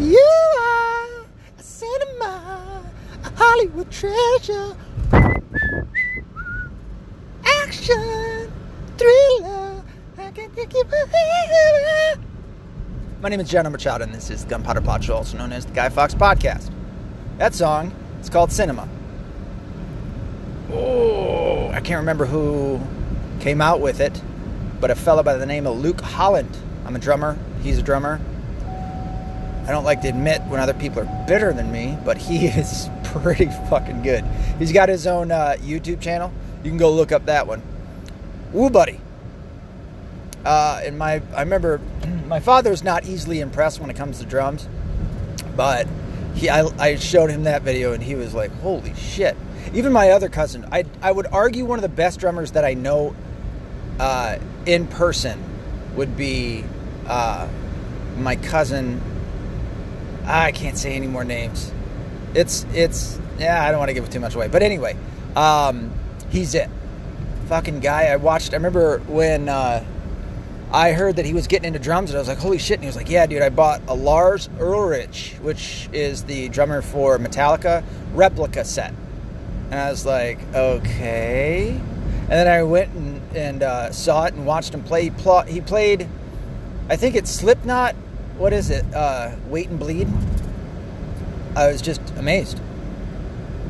You are a cinema, a Hollywood treasure. Action, thriller. I can take you forever. My name is John Child, and this is Gunpowder Show, also known as the Guy Fawkes Podcast. That song is called Cinema. Oh, I can't remember who came out with it, but a fellow by the name of Luke Holland. I'm a drummer, he's a drummer. I don't like to admit when other people are better than me, but he is pretty fucking good. He's got his own uh, YouTube channel. You can go look up that one. Woo, buddy. Uh, and my, I remember my father's not easily impressed when it comes to drums, but he, I, I showed him that video and he was like, "Holy shit!" Even my other cousin, I, I would argue one of the best drummers that I know uh, in person would be uh, my cousin. I can't say any more names. It's it's yeah, I don't want to give it too much away. But anyway, um, he's it. Fucking guy. I watched. I remember when uh, I heard that he was getting into drums, and I was like, "Holy shit!" And he was like, "Yeah, dude, I bought a Lars Ulrich, which is the drummer for Metallica, replica set." And I was like, "Okay." And then I went and, and uh, saw it and watched him play. He, pl- he played, I think it's Slipknot. What is it? Uh, Wait and Bleed. I was just amazed.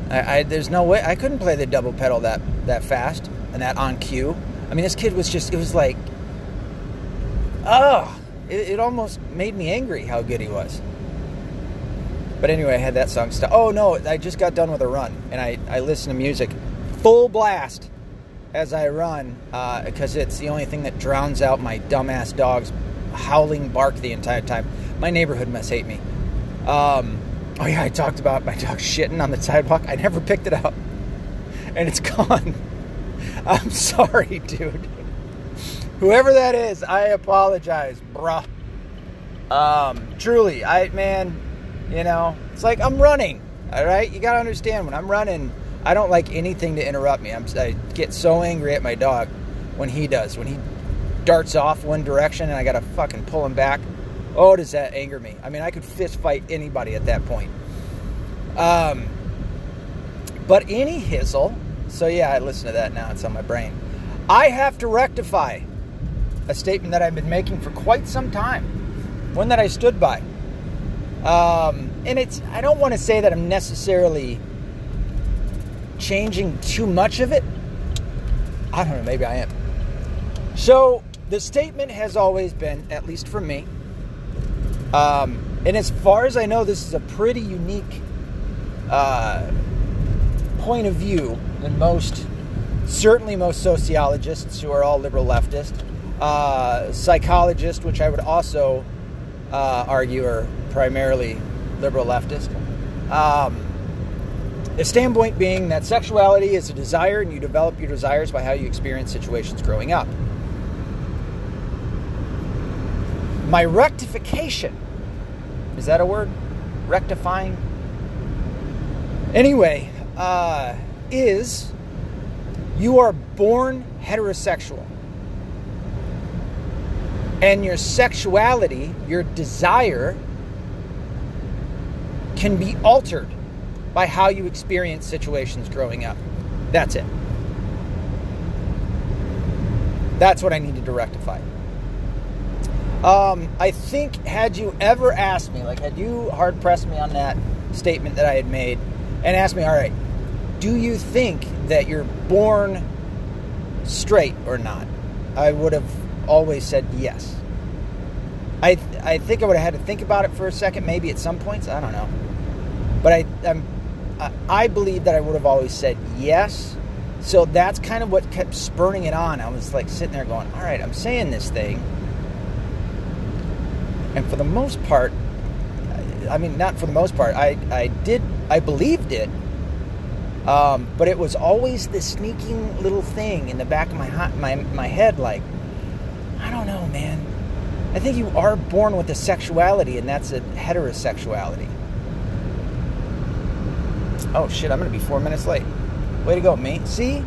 I, I, there's no way I couldn't play the double pedal that that fast and that on cue. I mean, this kid was just it was like, oh, it, it almost made me angry how good he was. But anyway, I had that song stuck. Oh no, I just got done with a run and I I listen to music full blast as I run because uh, it's the only thing that drowns out my dumbass dog's howling bark the entire time. My neighborhood must hate me. Um, Oh yeah, I talked about my dog shitting on the sidewalk. I never picked it up, and it's gone. I'm sorry, dude. Whoever that is, I apologize, bruh. Um, truly, I man, you know, it's like I'm running. All right, you gotta understand when I'm running, I don't like anything to interrupt me. I'm, I get so angry at my dog when he does. When he darts off one direction and I gotta fucking pull him back. Oh, does that anger me? I mean, I could fist fight anybody at that point. Um, but any hizzle, so yeah, I listen to that now, it's on my brain. I have to rectify a statement that I've been making for quite some time, one that I stood by. Um, and it's, I don't want to say that I'm necessarily changing too much of it. I don't know, maybe I am. So the statement has always been, at least for me, um, and as far as I know, this is a pretty unique uh, point of view than most, certainly most sociologists who are all liberal leftist, uh, psychologists, which I would also uh, argue are primarily liberal leftist. Um, the standpoint being that sexuality is a desire and you develop your desires by how you experience situations growing up. My rectification is that a word? Rectifying? Anyway, uh, is you are born heterosexual. And your sexuality, your desire, can be altered by how you experience situations growing up. That's it. That's what I needed to rectify. Um, I think, had you ever asked me, like, had you hard pressed me on that statement that I had made and asked me, all right, do you think that you're born straight or not? I would have always said yes. I, I think I would have had to think about it for a second, maybe at some points. I don't know. But I, I'm, I believe that I would have always said yes. So that's kind of what kept spurning it on. I was like sitting there going, all right, I'm saying this thing and for the most part, I mean, not for the most part, I, I did, I believed it, um, but it was always this sneaking little thing in the back of my, my, my head, like, I don't know, man. I think you are born with a sexuality, and that's a heterosexuality. Oh shit, I'm gonna be four minutes late. Way to go, me. See?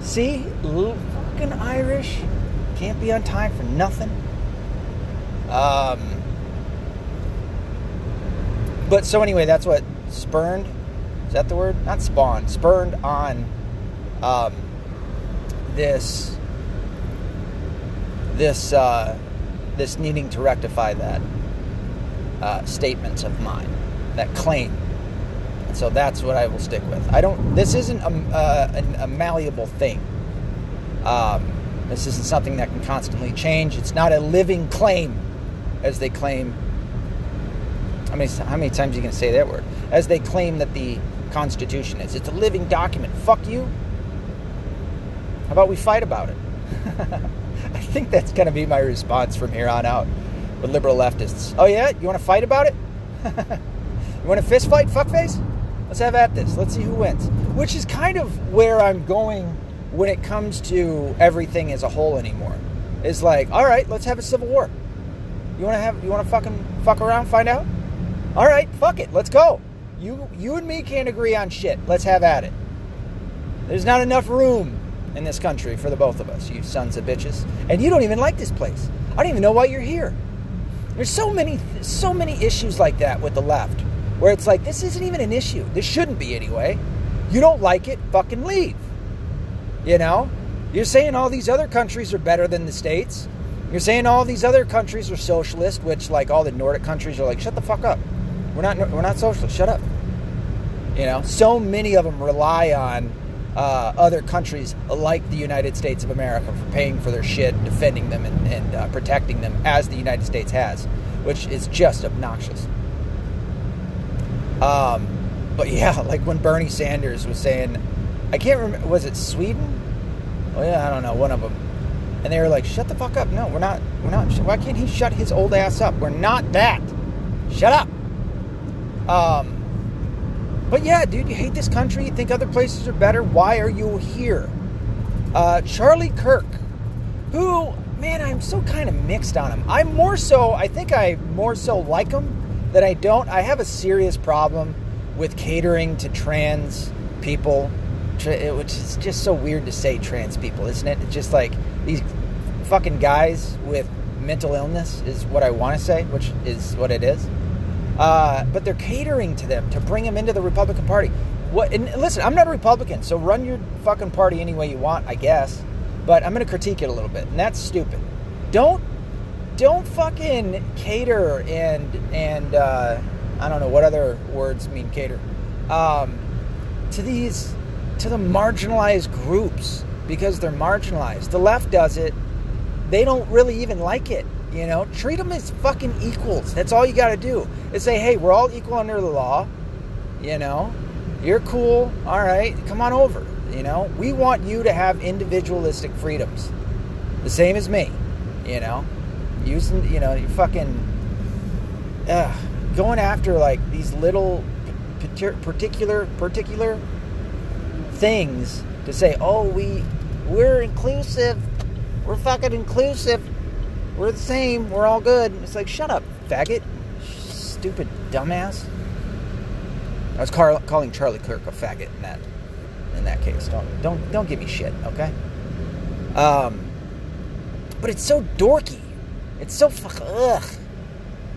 See? Little fucking Irish. Can't be on time for nothing. Um, but so anyway, that's what spurned. Is that the word? Not spawned. Spurned on um, this this uh, this needing to rectify that uh, statement of mine, that claim. And so that's what I will stick with. I don't. This isn't a, uh, a malleable thing. Um, this isn't something that can constantly change. It's not a living claim, as they claim. How many, how many times are you to say that word? As they claim that the Constitution is. It's a living document. Fuck you. How about we fight about it? I think that's going to be my response from here on out with liberal leftists. Oh, yeah? You want to fight about it? you want a fist fight, fuckface? Let's have at this. Let's see who wins. Which is kind of where I'm going when it comes to everything as a whole anymore. Is like, all right, let's have a civil war. You want to have? You want to fucking fuck around, find out? All right, fuck it, let's go. You, you and me can't agree on shit. Let's have at it. There's not enough room in this country for the both of us, you sons of bitches. And you don't even like this place. I don't even know why you're here. There's so many so many issues like that with the left where it's like this isn't even an issue. This shouldn't be anyway. You don't like it, fucking leave. You know? You're saying all these other countries are better than the states. You're saying all these other countries are socialist, which like all the Nordic countries are like shut the fuck up. We're not we're not socialist. Shut up. You know, so many of them rely on uh, other countries like the United States of America for paying for their shit, defending them, and, and uh, protecting them as the United States has, which is just obnoxious. Um, but yeah, like when Bernie Sanders was saying, I can't remember, was it Sweden? Oh yeah, I don't know, one of them. And they were like, "Shut the fuck up! No, we're not. We're not. Why can't he shut his old ass up? We're not that. Shut up." Um, but yeah, dude, you hate this country. You think other places are better. Why are you here? Uh, Charlie Kirk, who, man, I'm so kind of mixed on him. I'm more so, I think I more so like him than I don't. I have a serious problem with catering to trans people, which is just so weird to say trans people, isn't it? It's just like these fucking guys with mental illness is what I want to say, which is what it is. Uh, but they're catering to them to bring them into the Republican Party. What? And listen, I'm not a Republican, so run your fucking party any way you want, I guess. But I'm going to critique it a little bit, and that's stupid. Don't, don't fucking cater and and uh, I don't know what other words mean cater um, to these to the marginalized groups because they're marginalized. The left does it. They don't really even like it. You know, treat them as fucking equals. That's all you got to do. Is say, hey, we're all equal under the law. You know, you're cool. All right, come on over. You know, we want you to have individualistic freedoms, the same as me. You know, using you know, you fucking uh, going after like these little particular particular things to say, oh, we we're inclusive. We're fucking inclusive we're the same. We're all good. It's like, shut up, faggot. Stupid dumbass. I was car- calling Charlie Kirk a faggot in that in that case. Don't don't don't give me shit, okay? Um, but it's so dorky. It's so fuck ugh.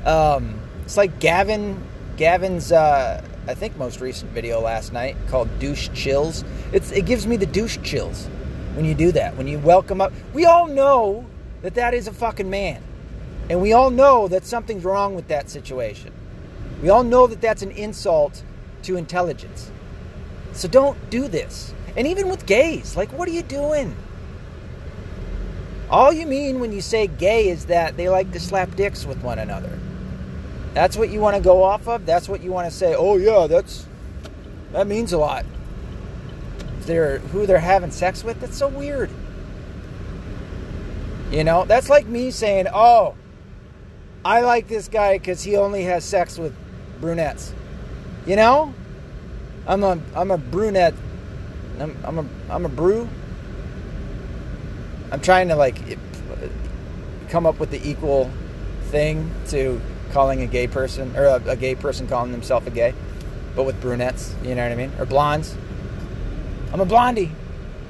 Um, it's like Gavin Gavin's uh, I think most recent video last night called douche chills. It's it gives me the douche chills when you do that. When you welcome up. We all know that that is a fucking man. And we all know that something's wrong with that situation. We all know that that's an insult to intelligence. So don't do this. And even with gays, like, what are you doing? All you mean when you say gay is that they like to slap dicks with one another. That's what you want to go off of? That's what you want to say, oh, yeah, that's. That means a lot. They're who they're having sex with? That's so weird. You know, that's like me saying, "Oh, I like this guy because he only has sex with brunettes." You know, I'm a I'm a brunette. I'm I'm a I'm a brew. I'm trying to like come up with the equal thing to calling a gay person or a, a gay person calling themselves a gay, but with brunettes. You know what I mean? Or blondes. I'm a blondie.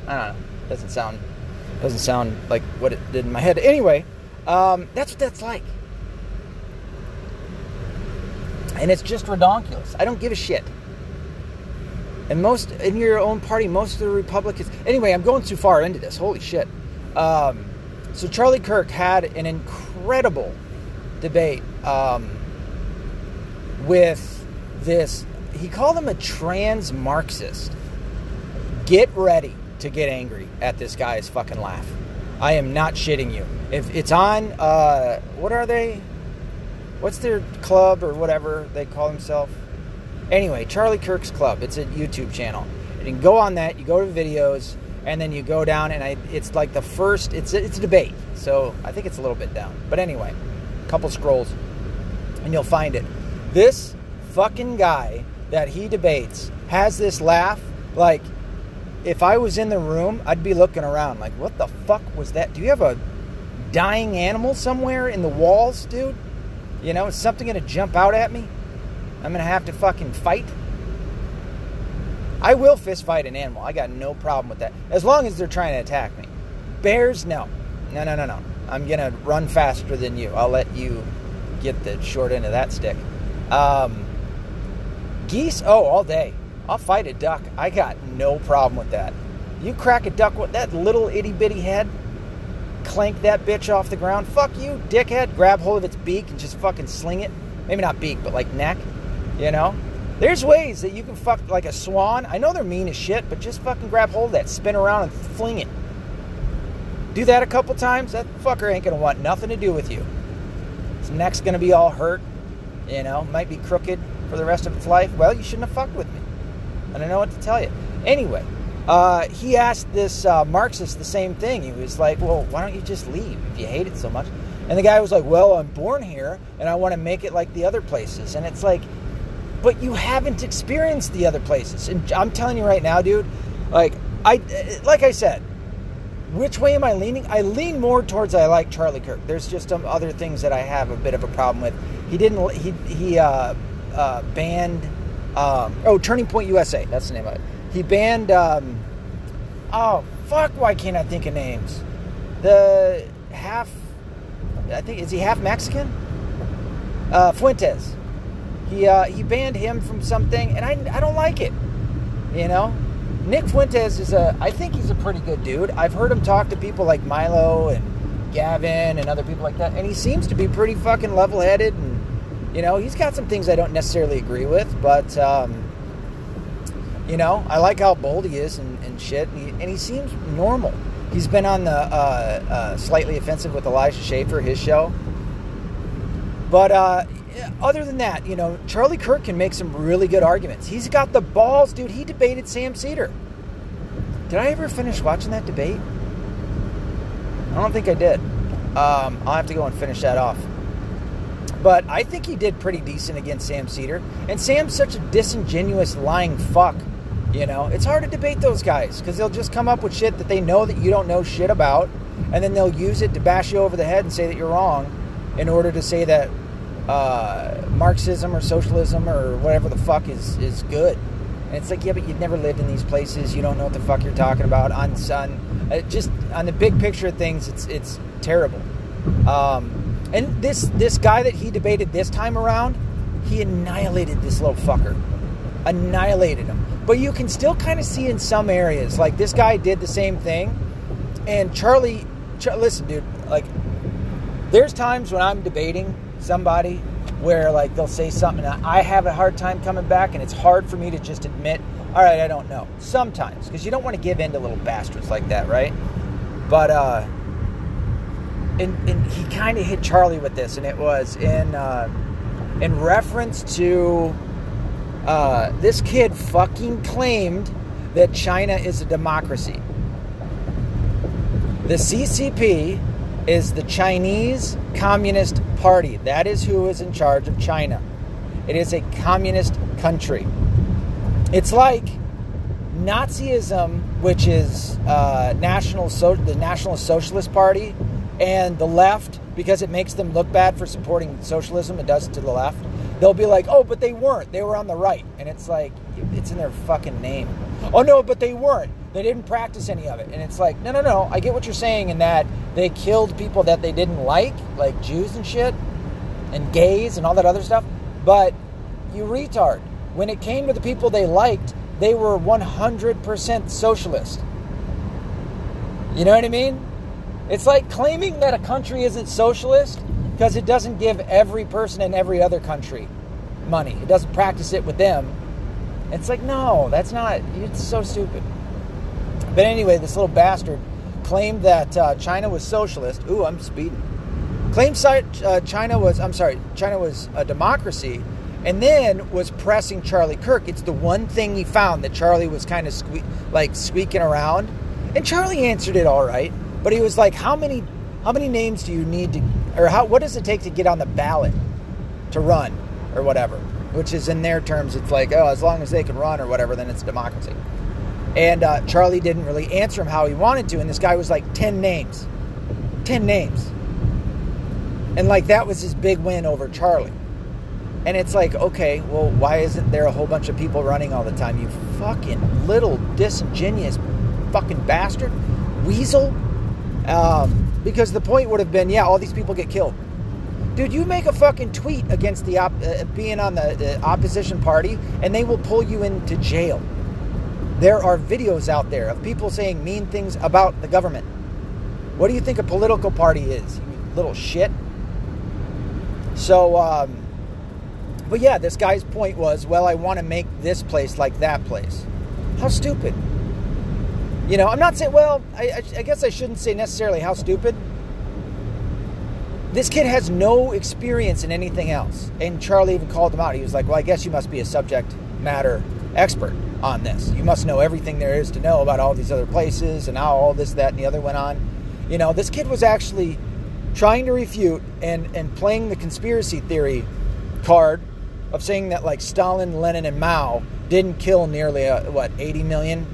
I don't know. Doesn't sound doesn't sound like what it did in my head. Anyway, um, that's what that's like. And it's just redonkulous. I don't give a shit. And most in your own party, most of the Republicans. Anyway, I'm going too far into this. Holy shit. Um, so Charlie Kirk had an incredible debate um, with this. He called him a trans Marxist. Get ready to get angry at this guy's fucking laugh. I am not shitting you. If it's on, uh, what are they? What's their club or whatever they call themselves? Anyway, Charlie Kirk's Club. It's a YouTube channel. You can go on that. You go to videos, and then you go down, and I, it's like the first. It's it's a debate. So I think it's a little bit down. But anyway, a couple scrolls, and you'll find it. This fucking guy that he debates has this laugh like if I was in the room, I'd be looking around like, what the fuck was that? Do you have a dying animal somewhere in the walls, dude? You know, is something gonna jump out at me? I'm gonna have to fucking fight. I will fist fight an animal. I got no problem with that. As long as they're trying to attack me. Bears, no. No, no, no, no. I'm gonna run faster than you. I'll let you get the short end of that stick. Um, geese, oh, all day. I'll fight a duck. I got no problem with that. You crack a duck with that little itty bitty head, clank that bitch off the ground. Fuck you, dickhead. Grab hold of its beak and just fucking sling it. Maybe not beak, but like neck. You know? There's ways that you can fuck like a swan. I know they're mean as shit, but just fucking grab hold of that, spin around and fling it. Do that a couple times, that fucker ain't gonna want nothing to do with you. Its neck's gonna be all hurt, you know, might be crooked for the rest of its life. Well, you shouldn't have fucked with me. I don't know what to tell you. Anyway, uh, he asked this uh, Marxist the same thing. He was like, Well, why don't you just leave if you hate it so much? And the guy was like, Well, I'm born here and I want to make it like the other places. And it's like, But you haven't experienced the other places. And I'm telling you right now, dude, like, I, like I said, which way am I leaning? I lean more towards I like Charlie Kirk. There's just some other things that I have a bit of a problem with. He didn't, he, he uh, uh, banned um, oh, Turning Point USA. That's the name of it. He banned. Um, oh fuck! Why can't I think of names? The half. I think is he half Mexican? Uh, Fuentes. He uh, he banned him from something, and I I don't like it. You know, Nick Fuentes is a. I think he's a pretty good dude. I've heard him talk to people like Milo and Gavin and other people like that, and he seems to be pretty fucking level-headed and you know, he's got some things I don't necessarily agree with, but um, you know, I like how bold he is and, and shit, and he, and he, seems normal. He's been on the uh, uh, slightly offensive with Elijah Schaffer, his show. But uh, other than that, you know, Charlie Kirk can make some really good arguments. He's got the balls, dude. He debated Sam Seder. Did I ever finish watching that debate? I don't think I did. Um, I'll have to go and finish that off. But I think he did pretty decent against Sam Seder. And Sam's such a disingenuous, lying fuck. You know, it's hard to debate those guys because they'll just come up with shit that they know that you don't know shit about, and then they'll use it to bash you over the head and say that you're wrong in order to say that uh, Marxism or socialism or whatever the fuck is is good. And it's like, yeah, but you've never lived in these places. You don't know what the fuck you're talking about. On sun, uh, just on the big picture of things, it's it's terrible. Um, and this this guy that he debated this time around, he annihilated this little fucker. Annihilated him. But you can still kind of see in some areas, like this guy did the same thing. And Charlie, Char- listen, dude, like, there's times when I'm debating somebody where, like, they'll say something I have a hard time coming back, and it's hard for me to just admit, all right, I don't know. Sometimes, because you don't want to give in to little bastards like that, right? But, uh, and, and he kind of hit Charlie with this, and it was in uh, in reference to uh, this kid fucking claimed that China is a democracy. The CCP is the Chinese Communist Party. That is who is in charge of China. It is a communist country. It's like Nazism, which is uh, national so- the National Socialist Party, and the left, because it makes them look bad for supporting socialism, it does it to the left. They'll be like, oh, but they weren't. They were on the right. And it's like, it's in their fucking name. Oh, no, but they weren't. They didn't practice any of it. And it's like, no, no, no. I get what you're saying in that they killed people that they didn't like, like Jews and shit, and gays and all that other stuff. But you retard. When it came to the people they liked, they were 100% socialist. You know what I mean? It's like claiming that a country isn't socialist because it doesn't give every person in every other country money. It doesn't practice it with them. It's like, no, that's not, it's so stupid. But anyway, this little bastard claimed that uh, China was socialist. Ooh, I'm speeding. Claimed uh, China was, I'm sorry, China was a democracy and then was pressing Charlie Kirk. It's the one thing he found that Charlie was kind of sque- like squeaking around. And Charlie answered it all right, but he was like, "How many how many names do you need to or how what does it take to get on the ballot to run or whatever?" Which is in their terms it's like, "Oh, as long as they can run or whatever, then it's democracy." And uh, Charlie didn't really answer him how he wanted to, and this guy was like 10 names. 10 names. And like that was his big win over Charlie. And it's like, okay, well, why isn't there a whole bunch of people running all the time? You fucking little disingenuous fucking bastard, weasel. Um, because the point would have been, yeah, all these people get killed. Dude, you make a fucking tweet against the op- uh, being on the, opposition party, and they will pull you into jail. There are videos out there of people saying mean things about the government. What do you think a political party is, you little shit? So, um, but yeah, this guy's point was, well, I want to make this place like that place. How stupid. You know, I'm not saying, well, I, I, guess I shouldn't say necessarily how stupid. This kid has no experience in anything else. And Charlie even called him out. He was like, well, I guess you must be a subject matter expert on this. You must know everything there is to know about all these other places and how all this, that, and the other went on. You know, this kid was actually trying to refute and, and playing the conspiracy theory card of saying that like Stalin, Lenin, and Mao didn't kill nearly uh, what 80 million,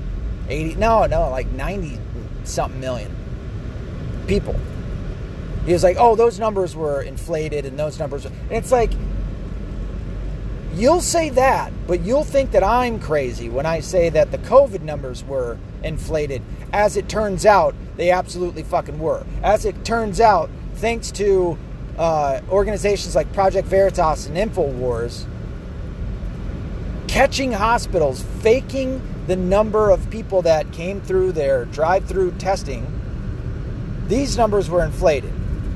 80 no no like 90 something million people. He was like, oh, those numbers were inflated, and those numbers. And it's like, you'll say that, but you'll think that I'm crazy when I say that the COVID numbers were inflated. As it turns out, they absolutely fucking were. As it turns out, thanks to uh, organizations like Project Veritas and InfoWars catching hospitals, faking the number of people that came through their drive through testing, these numbers were inflated.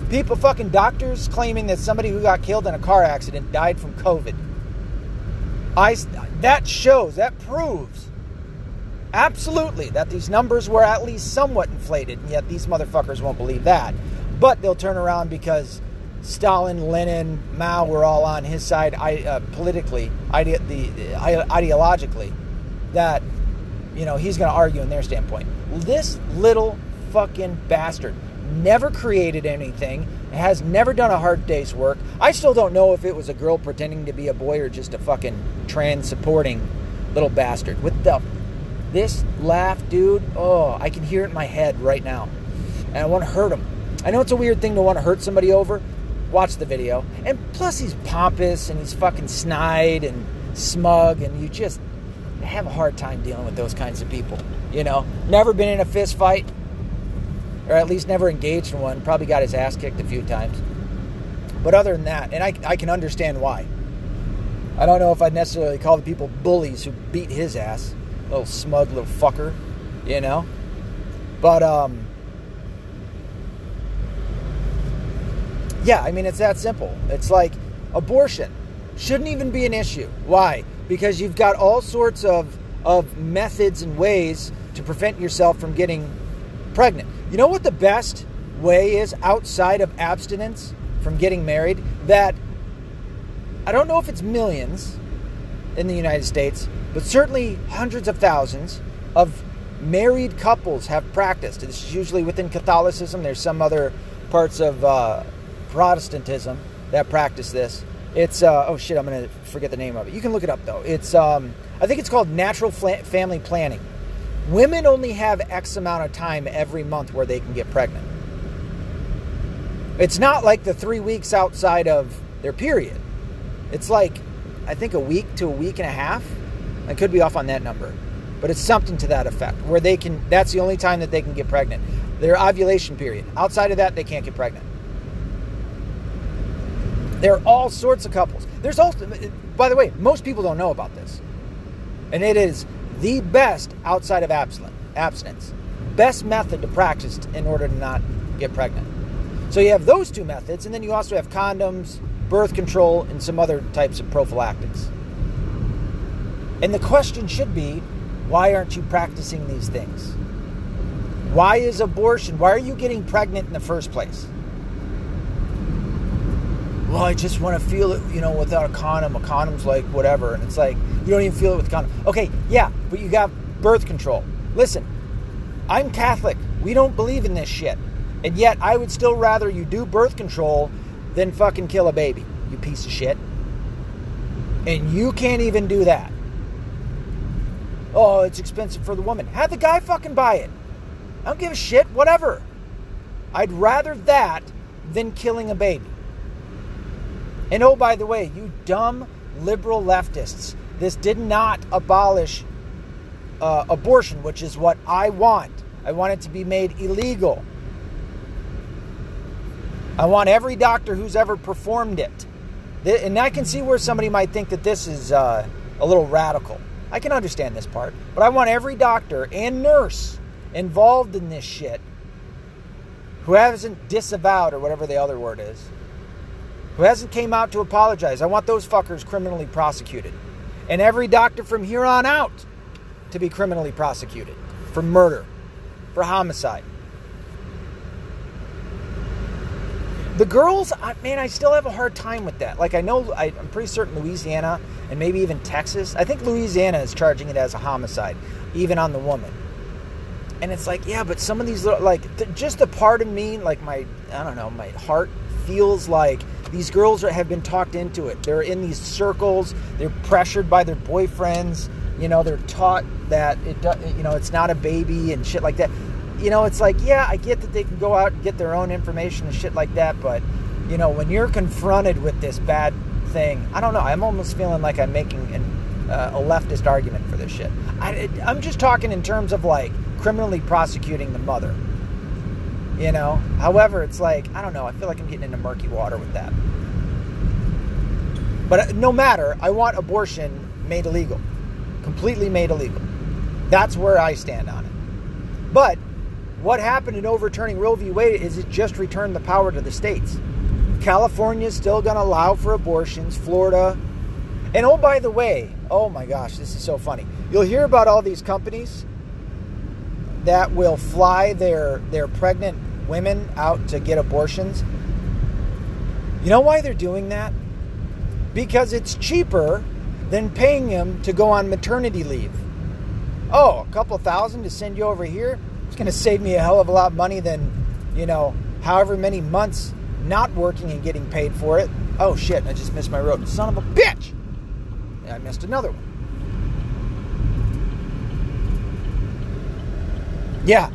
People, fucking doctors claiming that somebody who got killed in a car accident died from COVID. I, that shows, that proves absolutely that these numbers were at least somewhat inflated, and yet these motherfuckers won't believe that. But they'll turn around because Stalin, Lenin, Mao were all on his side uh, politically, ide- the, ideologically, that you know he's going to argue in their standpoint. This little fucking bastard never created anything, has never done a hard day's work. I still don't know if it was a girl pretending to be a boy or just a fucking trans supporting little bastard. With the this laugh, dude, oh, I can hear it in my head right now, and I want to hurt him. I know it's a weird thing to want to hurt somebody over, watch the video. And plus, he's pompous and he's fucking snide and smug, and you just have a hard time dealing with those kinds of people. You know, never been in a fist fight, or at least never engaged in one. Probably got his ass kicked a few times. But other than that, and I, I can understand why. I don't know if I'd necessarily call the people bullies who beat his ass. Little smug little fucker, you know? But, um, Yeah, I mean, it's that simple. It's like abortion shouldn't even be an issue. Why? Because you've got all sorts of, of methods and ways to prevent yourself from getting pregnant. You know what the best way is outside of abstinence from getting married? That I don't know if it's millions in the United States, but certainly hundreds of thousands of married couples have practiced. This is usually within Catholicism. There's some other parts of uh, Protestantism that practice this. It's uh, oh shit, I'm gonna forget the name of it. You can look it up though. It's um, I think it's called natural family planning. Women only have X amount of time every month where they can get pregnant. It's not like the three weeks outside of their period. It's like I think a week to a week and a half. I could be off on that number, but it's something to that effect where they can. That's the only time that they can get pregnant. Their ovulation period. Outside of that, they can't get pregnant. There are all sorts of couples. There's also by the way, most people don't know about this. And it is the best outside of abstinence. Best method to practice in order to not get pregnant. So you have those two methods, and then you also have condoms, birth control, and some other types of prophylactics. And the question should be why aren't you practicing these things? Why is abortion? Why are you getting pregnant in the first place? Well, I just want to feel it, you know, without a condom. A condom's like whatever. And it's like, you don't even feel it with a condom. Okay, yeah, but you got birth control. Listen, I'm Catholic. We don't believe in this shit. And yet, I would still rather you do birth control than fucking kill a baby, you piece of shit. And you can't even do that. Oh, it's expensive for the woman. Have the guy fucking buy it. I don't give a shit, whatever. I'd rather that than killing a baby. And oh, by the way, you dumb liberal leftists, this did not abolish uh, abortion, which is what I want. I want it to be made illegal. I want every doctor who's ever performed it. And I can see where somebody might think that this is uh, a little radical. I can understand this part. But I want every doctor and nurse involved in this shit who hasn't disavowed or whatever the other word is, who hasn't came out to apologize. I want those fuckers criminally prosecuted. And every doctor from here on out to be criminally prosecuted for murder, for homicide. The girls, man, I still have a hard time with that. Like, I know, I, am pretty certain Louisiana and maybe even Texas. I think Louisiana is charging it as a homicide, even on the woman. And it's like, yeah, but some of these little, like, th- just a part of me, like my, I don't know, my heart feels like these girls are, have been talked into it. They're in these circles. They're pressured by their boyfriends. You know, they're taught that it, you know, it's not a baby and shit like that you know, it's like, yeah, I get that they can go out and get their own information and shit like that, but, you know, when you're confronted with this bad thing, I don't know, I'm almost feeling like I'm making an, uh, a leftist argument for this shit. I, I'm just talking in terms of like criminally prosecuting the mother. You know? However, it's like, I don't know, I feel like I'm getting into murky water with that. But uh, no matter, I want abortion made illegal, completely made illegal. That's where I stand on it. But what happened in overturning Roe v. Wade is it just returned the power to the states. California is still going to allow for abortions, Florida. And oh, by the way, oh my gosh, this is so funny. You'll hear about all these companies that will fly their, their pregnant women out to get abortions. You know why they're doing that? Because it's cheaper than paying them to go on maternity leave. Oh, a couple thousand to send you over here? It's going to save me a hell of a lot of money than, you know, however many months not working and getting paid for it. Oh shit, I just missed my road. Son of a bitch! I missed another one. Yeah.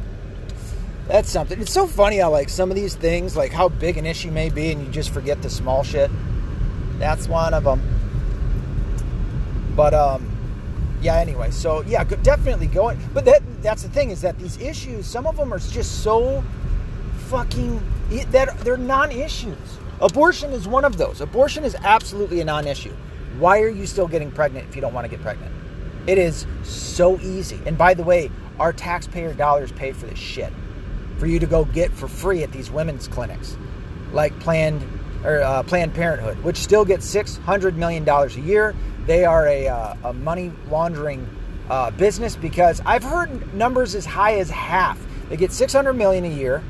That's something. It's so funny how like some of these things, like how big an issue may be, and you just forget the small shit. That's one of them. But um, yeah. Anyway, so yeah, definitely going. But that that's the thing is that these issues, some of them are just so fucking that they're non-issues. Abortion is one of those. Abortion is absolutely a non-issue. Why are you still getting pregnant if you don't want to get pregnant? It is so easy. And by the way, our taxpayer dollars pay for this shit for you to go get for free at these women's clinics, like Planned or uh, Planned Parenthood, which still gets six hundred million dollars a year. They are a, uh, a money laundering uh, business because I've heard numbers as high as half. They get 600 million a year,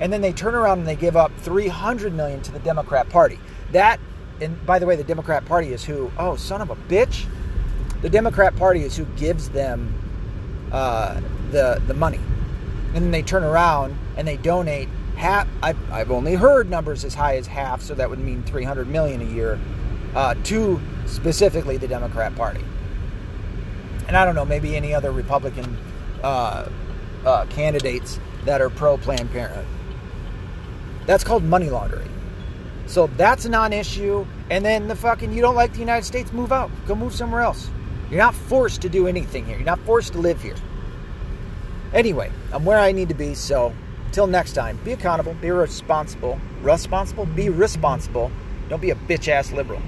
and then they turn around and they give up 300 million to the Democrat Party. That, and by the way, the Democrat Party is who? Oh, son of a bitch! The Democrat Party is who gives them uh, the the money, and then they turn around and they donate half. I've, I've only heard numbers as high as half, so that would mean 300 million a year uh, to specifically the Democrat Party and I don't know, maybe any other Republican uh, uh, candidates that are pro Planned Parenthood. That's called money laundering. So that's a non issue. And then the fucking, you don't like the United States, move out. Go move somewhere else. You're not forced to do anything here. You're not forced to live here. Anyway, I'm where I need to be. So until next time, be accountable, be responsible. Responsible? Be responsible. Don't be a bitch ass liberal.